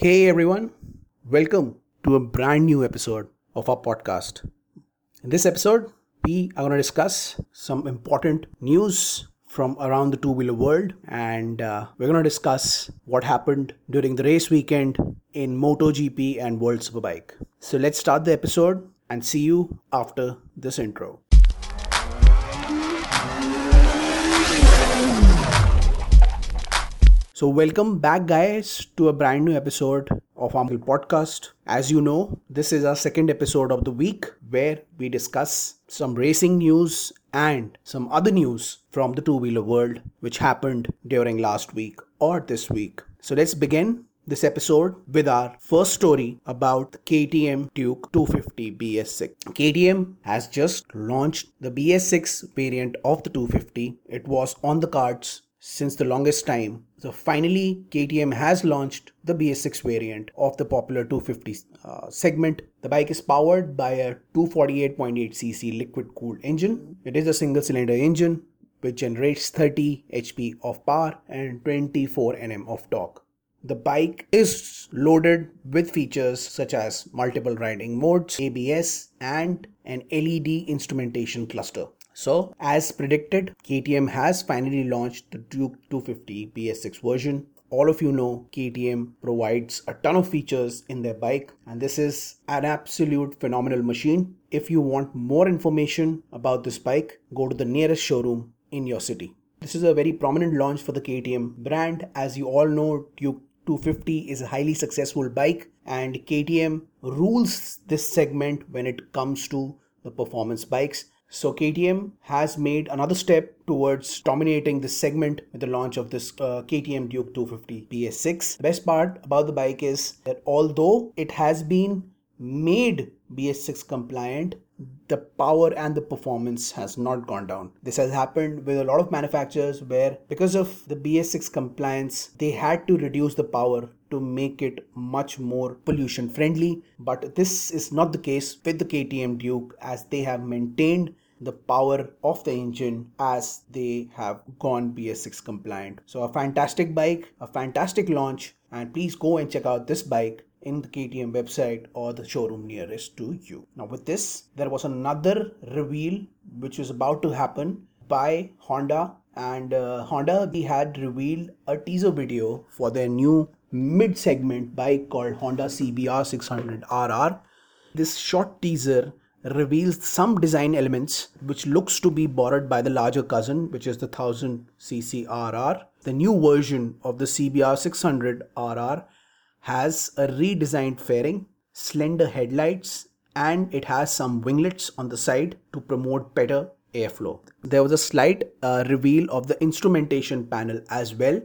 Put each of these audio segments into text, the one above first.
Hey everyone, welcome to a brand new episode of our podcast. In this episode, we are going to discuss some important news from around the two wheeler world and uh, we're going to discuss what happened during the race weekend in MotoGP and World Superbike. So let's start the episode and see you after this intro. So, welcome back, guys, to a brand new episode of our podcast. As you know, this is our second episode of the week where we discuss some racing news and some other news from the two wheeler world which happened during last week or this week. So, let's begin this episode with our first story about the KTM Duke 250 BS6. KTM has just launched the BS6 variant of the 250. It was on the cards since the longest time. So finally, KTM has launched the BS6 variant of the popular 250 uh, segment. The bike is powered by a 248.8cc liquid cooled engine. It is a single cylinder engine which generates 30 HP of power and 24 Nm of torque. The bike is loaded with features such as multiple riding modes, ABS, and an LED instrumentation cluster. So, as predicted, KTM has finally launched the Duke 250 BS6 version. All of you know KTM provides a ton of features in their bike, and this is an absolute phenomenal machine. If you want more information about this bike, go to the nearest showroom in your city. This is a very prominent launch for the KTM brand. As you all know, Duke 250 is a highly successful bike, and KTM rules this segment when it comes to the performance bikes. So KTM has made another step towards dominating this segment with the launch of this uh, KTM Duke 250 BS6. The best part about the bike is that although it has been made BS6 compliant, the power and the performance has not gone down. This has happened with a lot of manufacturers where because of the BS6 compliance, they had to reduce the power to make it much more pollution friendly. But this is not the case with the KTM Duke as they have maintained the power of the engine as they have gone BS6 compliant. So, a fantastic bike, a fantastic launch, and please go and check out this bike in the KTM website or the showroom nearest to you. Now, with this, there was another reveal which was about to happen by Honda, and uh, Honda we had revealed a teaser video for their new mid segment bike called Honda CBR 600 RR. This short teaser reveals some design elements which looks to be borrowed by the larger cousin which is the 1000cc RR. The new version of the CBR 600 RR has a redesigned fairing, slender headlights and it has some winglets on the side to promote better airflow. There was a slight uh, reveal of the instrumentation panel as well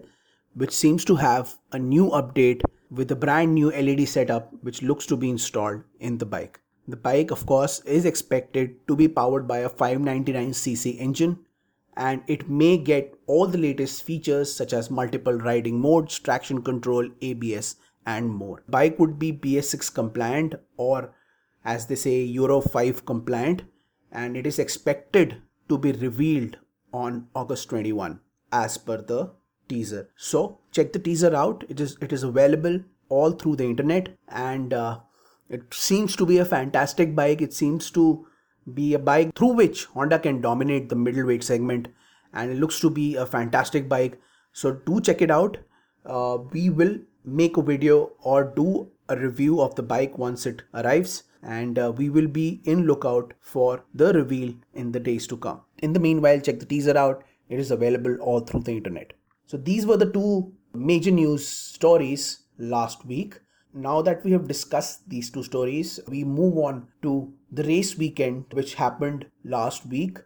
which seems to have a new update with a brand new LED setup which looks to be installed in the bike. The bike, of course, is expected to be powered by a 599cc engine and it may get all the latest features such as multiple riding modes, traction control, ABS, and more. Bike would be BS6 compliant or as they say Euro 5 compliant and it is expected to be revealed on August 21 as per the teaser. So check the teaser out. It is it is available all through the internet and uh, it seems to be a fantastic bike. It seems to be a bike through which Honda can dominate the middleweight segment, and it looks to be a fantastic bike. So do check it out. Uh, we will make a video or do a review of the bike once it arrives and uh, we will be in lookout for the reveal in the days to come in the meanwhile check the teaser out it is available all through the internet so these were the two major news stories last week now that we have discussed these two stories, we move on to the race weekend which happened last week.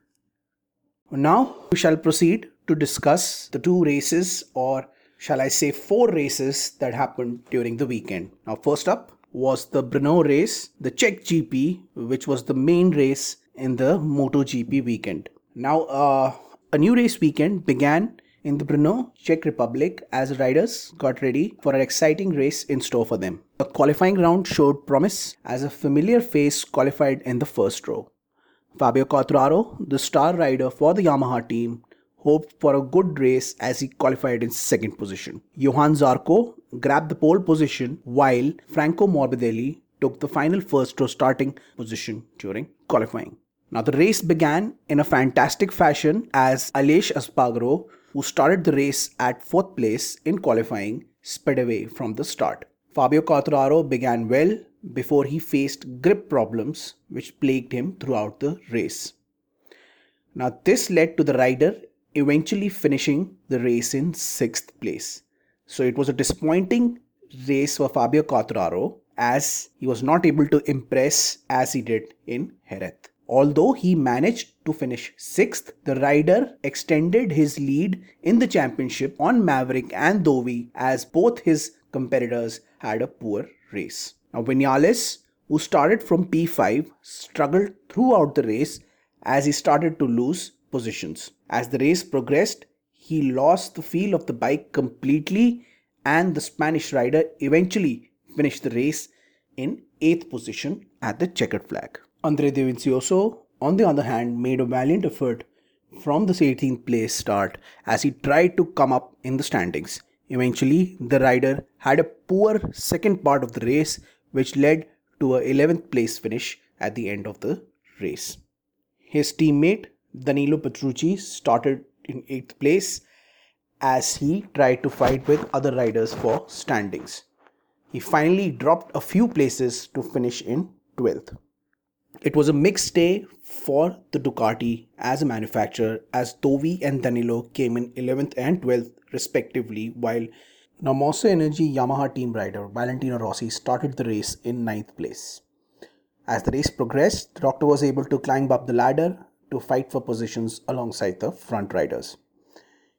Now we shall proceed to discuss the two races, or shall I say, four races that happened during the weekend. Now, first up was the Brno race, the Czech GP, which was the main race in the MotoGP weekend. Now, uh, a new race weekend began in the Brno, Czech Republic, as riders got ready for an exciting race in store for them. The qualifying round showed promise as a familiar face qualified in the first row. Fabio Quartararo, the star rider for the Yamaha team, hoped for a good race as he qualified in second position. Johann Zarco grabbed the pole position while Franco Morbidelli took the final first row starting position during qualifying. Now the race began in a fantastic fashion as Aleix Espargaro, who started the race at fourth place in qualifying, sped away from the start. Fabio Quartararo began well before he faced grip problems which plagued him throughout the race. Now this led to the rider eventually finishing the race in sixth place. So it was a disappointing race for Fabio Quartararo as he was not able to impress as he did in Jerez. Although he managed to finish sixth, the rider extended his lead in the championship on Maverick and Dovi as both his competitors had a poor race. Now, Vinales, who started from P5, struggled throughout the race as he started to lose positions. As the race progressed, he lost the feel of the bike completely, and the Spanish rider eventually finished the race in 8th position at the checkered flag. Andre Dovizioso, on the other hand, made a valiant effort from the 18th place start as he tried to come up in the standings. Eventually, the rider had a poor second part of the race, which led to a 11th place finish at the end of the race. His teammate Danilo Petrucci started in 8th place as he tried to fight with other riders for standings. He finally dropped a few places to finish in 12th. It was a mixed day for the Ducati as a manufacturer as Dovi and Danilo came in 11th and 12th respectively while Monster Energy Yamaha team rider Valentino Rossi started the race in 9th place. As the race progressed, the doctor was able to climb up the ladder to fight for positions alongside the front riders.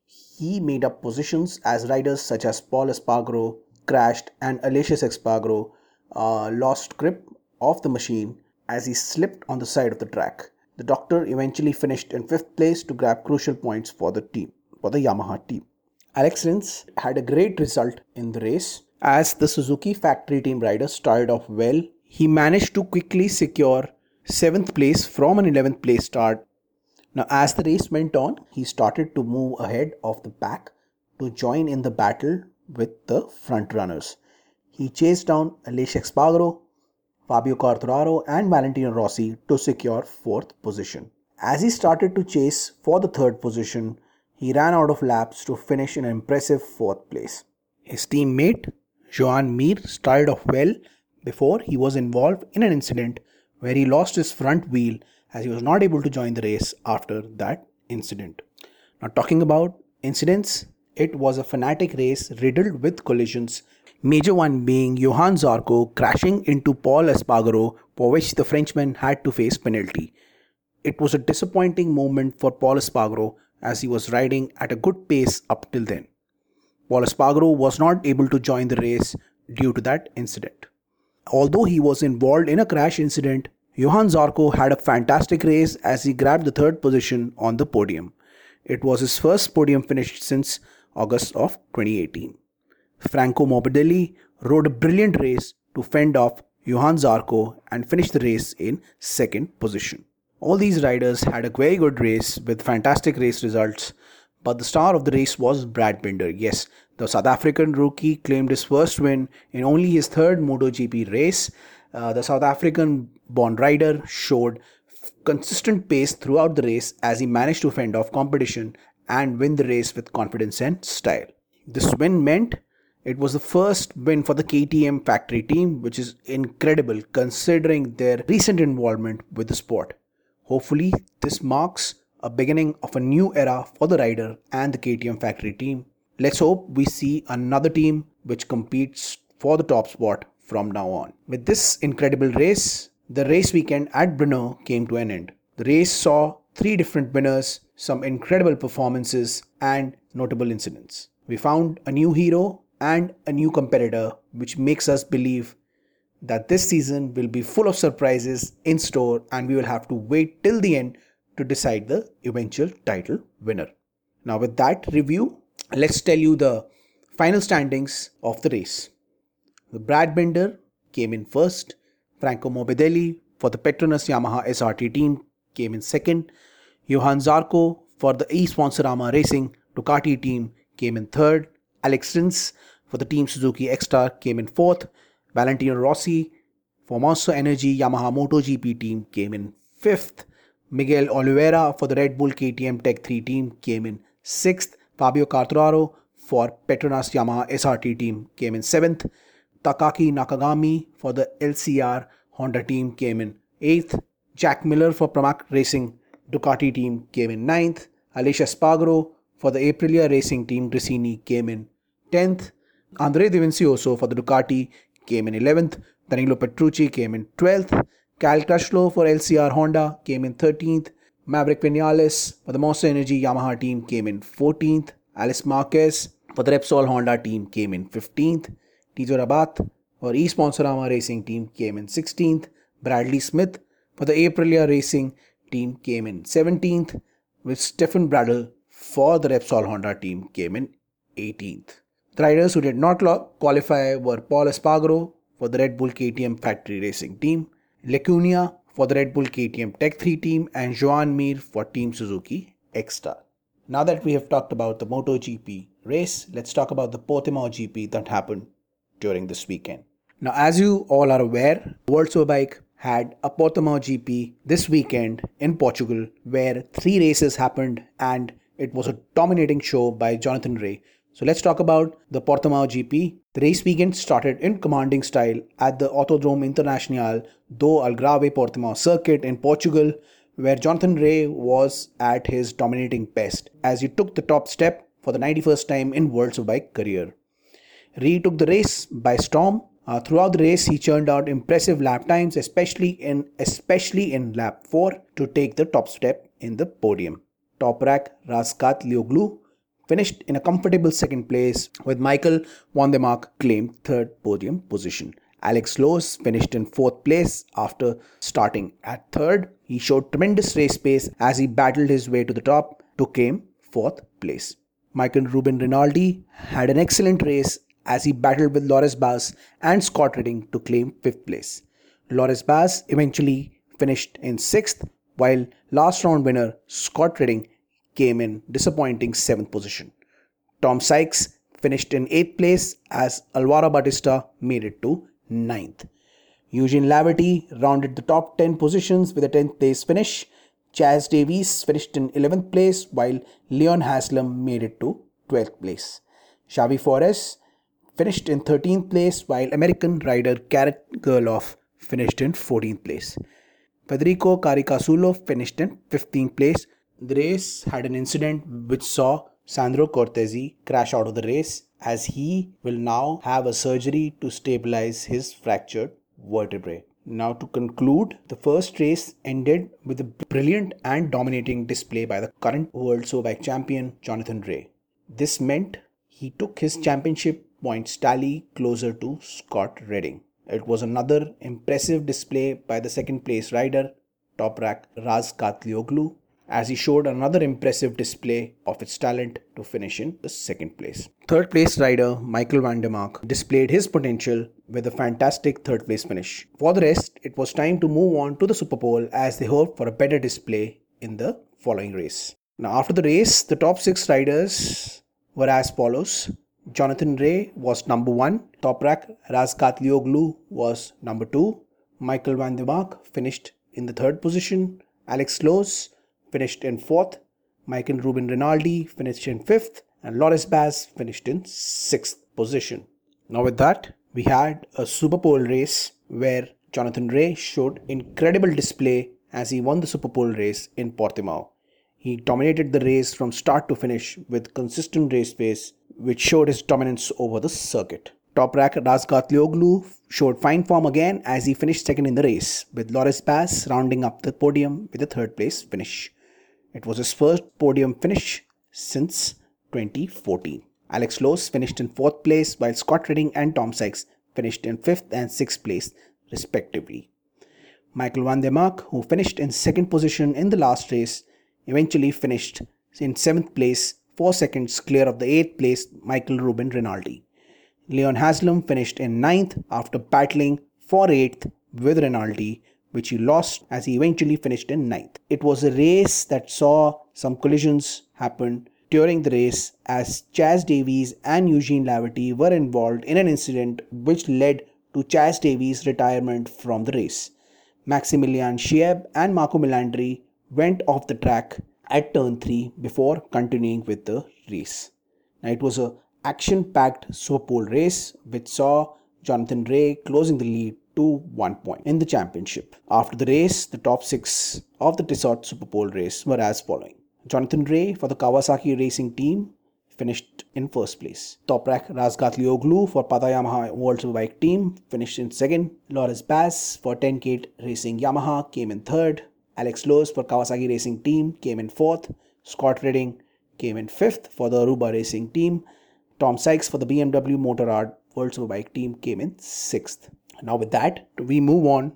He made up positions as riders such as Pol Espargaro crashed and Aleix Espargaro uh, lost grip of the machine as he slipped on the side of the track. The doctor eventually finished in fifth place to grab crucial points for the team, for the Yamaha team. Alex Rins had a great result in the race. As the Suzuki factory team rider started off well, he managed to quickly secure 7th place from an 11th place start. Now, as the race went on, he started to move ahead of the pack to join in the battle with the front runners. He chased down Aleix Espargaro, Fabio Quartararo and Valentino Rossi to secure fourth position. As he started to chase for the third position, he ran out of laps to finish in an impressive fourth place. His teammate Joan Mir started off well before he was involved in an incident where he lost his front wheel as he was not able to join the race after that incident. Now, talking about incidents, it was a fanatic race riddled with collisions major one being Johann Zarco crashing into Pol Espargaro, for which the Frenchman had to face penalty. It was a disappointing moment for Pol Espargaro as he was riding at a good pace up till then. Pol Espargaro was not able to join the race due to that incident. Although he was involved in a crash incident, Johann Zarco had a fantastic race as he grabbed the third position on the podium. It was his first podium finish since August of 2018. Franco Morbidelli rode a brilliant race to fend off Johann Zarco and finish the race in second position. All these riders had a very good race with fantastic race results, but the star of the race was Brad Binder. Yes, the South African rookie claimed his first win in only his third MotoGP race. Uh, the South African born rider showed consistent pace throughout the race as he managed to fend off competition and win the race with confidence and style. This win meant it was the first win for the KTM factory team, which is incredible considering their recent involvement with the sport. Hopefully, this marks a beginning of a new era for the rider and the KTM factory team. Let's hope we see another team which competes for the top spot from now on. With this incredible race, the race weekend at Brno came to an end. The race saw three different winners, some incredible performances, and notable incidents. We found a new hero and a new competitor, which makes us believe that this season will be full of surprises in store and we will have to wait till the end to decide the eventual title winner. Now, with that review, let's tell you the final standings of the race. The Brad Binder came in first, Franco Morbidelli for the Petronas Yamaha SRT team came in second, Johann Zarco for the e Sponsorama Racing Ducati team came in third. Alex Rins for the Team Suzuki Ecstar came in fourth. Valentino Rossi for Monster Energy Yamaha MotoGP team came in fifth. Miguel Oliveira for the Red Bull KTM Tech 3 team came in sixth. Fabio Quartararo for Petronas Yamaha SRT team came in seventh. Takaki Nakagami for the LCR Honda team came in eighth. Jack Miller for Pramac Racing Ducati team came in ninth. Aleix Espargaro for the Aprilia Racing team Gresini came in 10th. Andre Dovizioso for the Ducati came in 11th. Danilo Petrucci came in 12th. Cal Crutchlow for LCR Honda came in 13th. Maverick Vinales for the Monster Energy Yamaha team came in 14th. Alex Marquez for the Repsol Honda team came in 15th. Tito Rabat for eSponsorama Racing team came in 16th. Bradley Smith for the Aprilia Racing team came in 17th, with Stefan Bradl for the Repsol Honda team came in 18th. The riders who did not qualify were Pol Espargaro for the Red Bull KTM Factory Racing team, Lecuona for the Red Bull KTM Tech 3 team, and Joan Mir for Team Suzuki Ecstar. Now that we have talked about the MotoGP race, let's talk about the Portimao GP that happened during this weekend. Now, as you all are aware, World Superbike had a Portimao GP this weekend in Portugal where three races happened and it was a dominating show by Jonathan Rea, so let's talk about the Portimao GP. The race weekend started in commanding style at the Autodromo Internacional do Algarve Portimao circuit in Portugal, where Jonathan Rea was at his dominating best as he took the top step for the 91st time in World Superbike career. Rea took the race by storm. Uh, throughout the race, he churned out impressive lap times, especially in especially in lap 4, to take the top step in the podium. Toprak Razgatlioglu finished in a comfortable second place with Michael van der Mark claimed third podium position. Alex Lowes finished in fourth place after starting at third. He showed tremendous race pace as he battled his way to the top to claim fourth place. Michael Ruben Rinaldi had an excellent race as he battled with Loris Baz and Scott Redding to claim fifth place. Loris Baz eventually finished in sixth, while last round winner Scott Redding came in disappointing 7th position. Tom Sykes finished in 8th place as Alvaro Bautista made it to 9th. Eugene Laverty rounded the top 10 positions with a 10th place finish. Chaz Davies finished in 11th place while Leon Haslam made it to 12th place. Xavi Forés finished in 13th place while American rider Garrett Gerloff finished in 14th place. Federico Caricasulo finished in 15th place the race had an incident which saw Sandro Cortese crash out of the race as he will now have a surgery to stabilize his fractured vertebrae. Now, to conclude, the first race ended with a brilliant and dominating display by the current World Superbike champion Jonathan Rea. This meant he took his championship points tally closer to Scott Redding. It was another impressive display by the second place rider, Toprak Raz Razgatlioglu, as he showed another impressive display of its talent to finish in the second place. Third place rider Michael van der Mark displayed his potential with a fantastic third place finish. For the rest, it was time to move on to the Super Pole as they hoped for a better display in the following race. Now, after the race, the top six riders were as follows. Jonathan Rea was number one. Toprak Razgatlioglu was number two. Michael van der Mark finished in the third position. Alex Lowes finished in fourth. Michael Ruben Rinaldi finished in fifth. And Loris Baz finished in sixth position. Now, with that, we had a Super Pole race where Jonathan Rea showed incredible display as he won the Super Pole race in Portimao. He dominated the race from start to finish with consistent race pace, which showed his dominance over the circuit. Top Toprak Razgatlioglu showed fine form again as he finished second in the race, with Loris Baz rounding up the podium with a third place finish. It was his first podium finish since 2014. Alex Lowes finished in fourth place, while Scott Redding and Tom Sykes finished in fifth and sixth place, respectively. Michael van der Mark, who finished in second position in the last race, eventually finished in seventh place, four seconds clear of the eighth place Michael Ruben Rinaldi. Leon Haslam finished in ninth after battling for eighth with Rinaldi which he lost as he eventually finished in ninth. It was a race that saw some collisions happen during the race as Chaz Davies and Eugene Laverty were involved in an incident which led to Chaz Davies' retirement from the race. Maximilian Scheib and Marco Melandri went off the track at turn 3 before continuing with the race. Now it was a action-packed Super Pole race which saw Jonathan Rea closing the lead to one point in the championship. After the race, the top six of the Tissot Super Pole race were as following. Jonathan Rea for the Kawasaki Racing Team finished in first place. Toprak Razgatlioglu for Pata Yamaha World Superbike Team finished in second. Loris Baz for Ten Kate Racing Yamaha came in third. Alex Lowes for Kawasaki Racing Team came in fourth. Scott Redding came in fifth for the Aruba Racing Team. Tom Sykes for the BMW Motorrad World Superbike Team came in sixth. Now, with that, we move on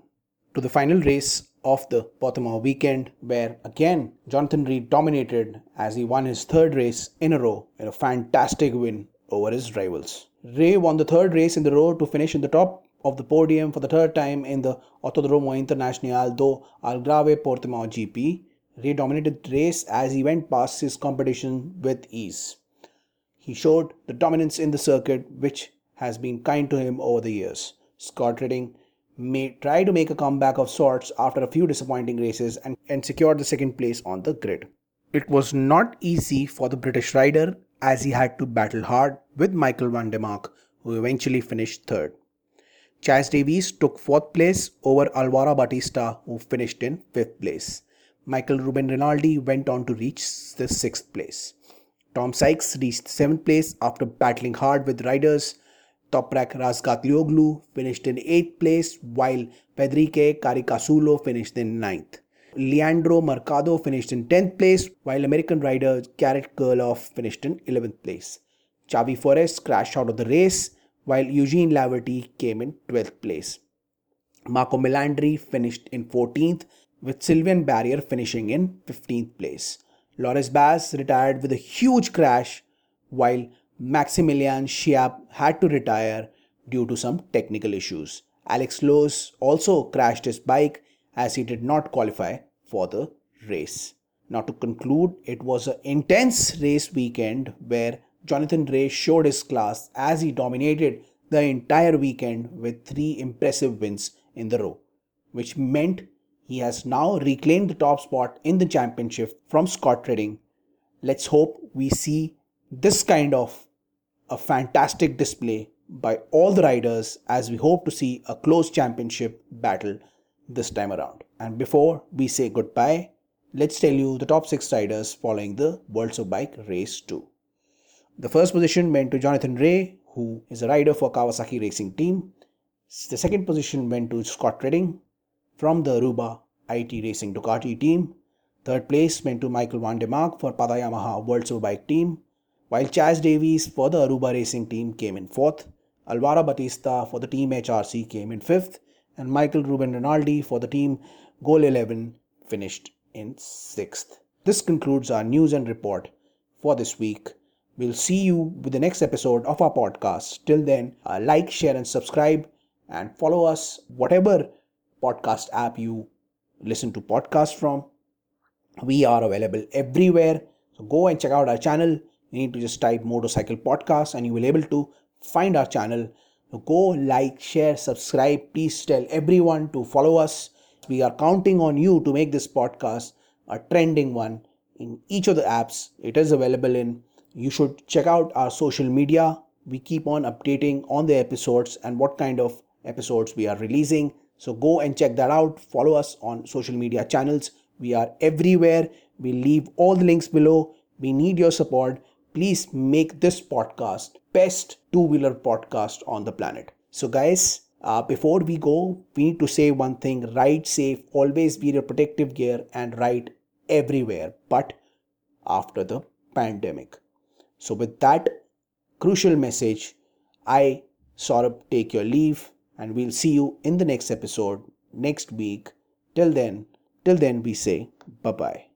to the final race of the Portimao weekend, where again Jonathan Rea dominated as he won his third race in a row in a fantastic win over his rivals. Rea won the third race in the row to finish in the top of the podium for the third time in the Autodromo Internacional do Algarve Portimao GP. Rea dominated the race as he went past his competition with ease. He showed the dominance in the circuit which has been kind to him over the years. Scott Redding may try to make a comeback of sorts after a few disappointing races and, and secured the second place on the grid. It was not easy for the British rider as he had to battle hard with Michael van der Mark, who eventually finished third. Chaz Davies took fourth place over Alvaro Bautista, who finished in fifth place. Michael Ruben Rinaldi went on to reach the sixth place. Tom Sykes reached seventh place after battling hard with riders Toprak Razgatlioglu finished in 8th place while Federico Caricasulo finished in ninth. Leandro Mercado finished in 10th place while American rider Garrett Gerloff finished in 11th place. Xavi Forés crashed out of the race while Eugene Laverty came in 12th place. Marco Melandri finished in 14th with Sylvain Barrier finishing in 15th place. Loris Baz retired with a huge crash while Maximilian Scheib had to retire due to some technical issues. Alex Lowes also crashed his bike as he did not qualify for the race. Now, to conclude, it was an intense race weekend where Jonathan Rea showed his class as he dominated the entire weekend with three impressive wins in the row, which meant he has now reclaimed the top spot in the championship from Scott Redding. Let's hope we see this kind of a fantastic display by all the riders as we hope to see a close championship battle this time around. And before we say goodbye, let's tell you the top 6 riders following the World Superbike Race 2. The first position went to Jonathan Rea, who is a rider for Kawasaki Racing Team. The second position went to Scott Redding from the Aruba IT Racing Ducati team. Third place went to Michael van der Mark for Pata Yamaha World Superbike team while Chaz Davies for the Aruba Racing team came in fourth, Alvaro Bautista for the Team HRC came in fifth, and Michael Ruben Rinaldi for the Team GoEleven finished in sixth. This concludes our news and report for this week. We'll see you with the next episode of our podcast. Till then, uh, like, share, and subscribe, and follow us whatever podcast app you listen to podcasts from. We are available everywhere. So go and check out our channel you need to just type motorcycle podcast and you will be able to find our channel So go like share subscribe please tell everyone to follow us we are counting on you to make this podcast a trending one in each of the apps it is available in you should check out our social media. We keep on updating on the episodes and what kind of episodes we are releasing. So go and check that out. Follow us on social media channels. We are everywhere. We leave all the links below. We need your support. Please make this podcast best two-wheeler podcast on the planet. So guys, uh, before we go, we need to say one thing, ride safe, always wear your protective gear and ride everywhere, but after the pandemic. So with that crucial message, I Saurabh take your leave and we'll see you in the next episode next week. Till then, till then we say bye-bye.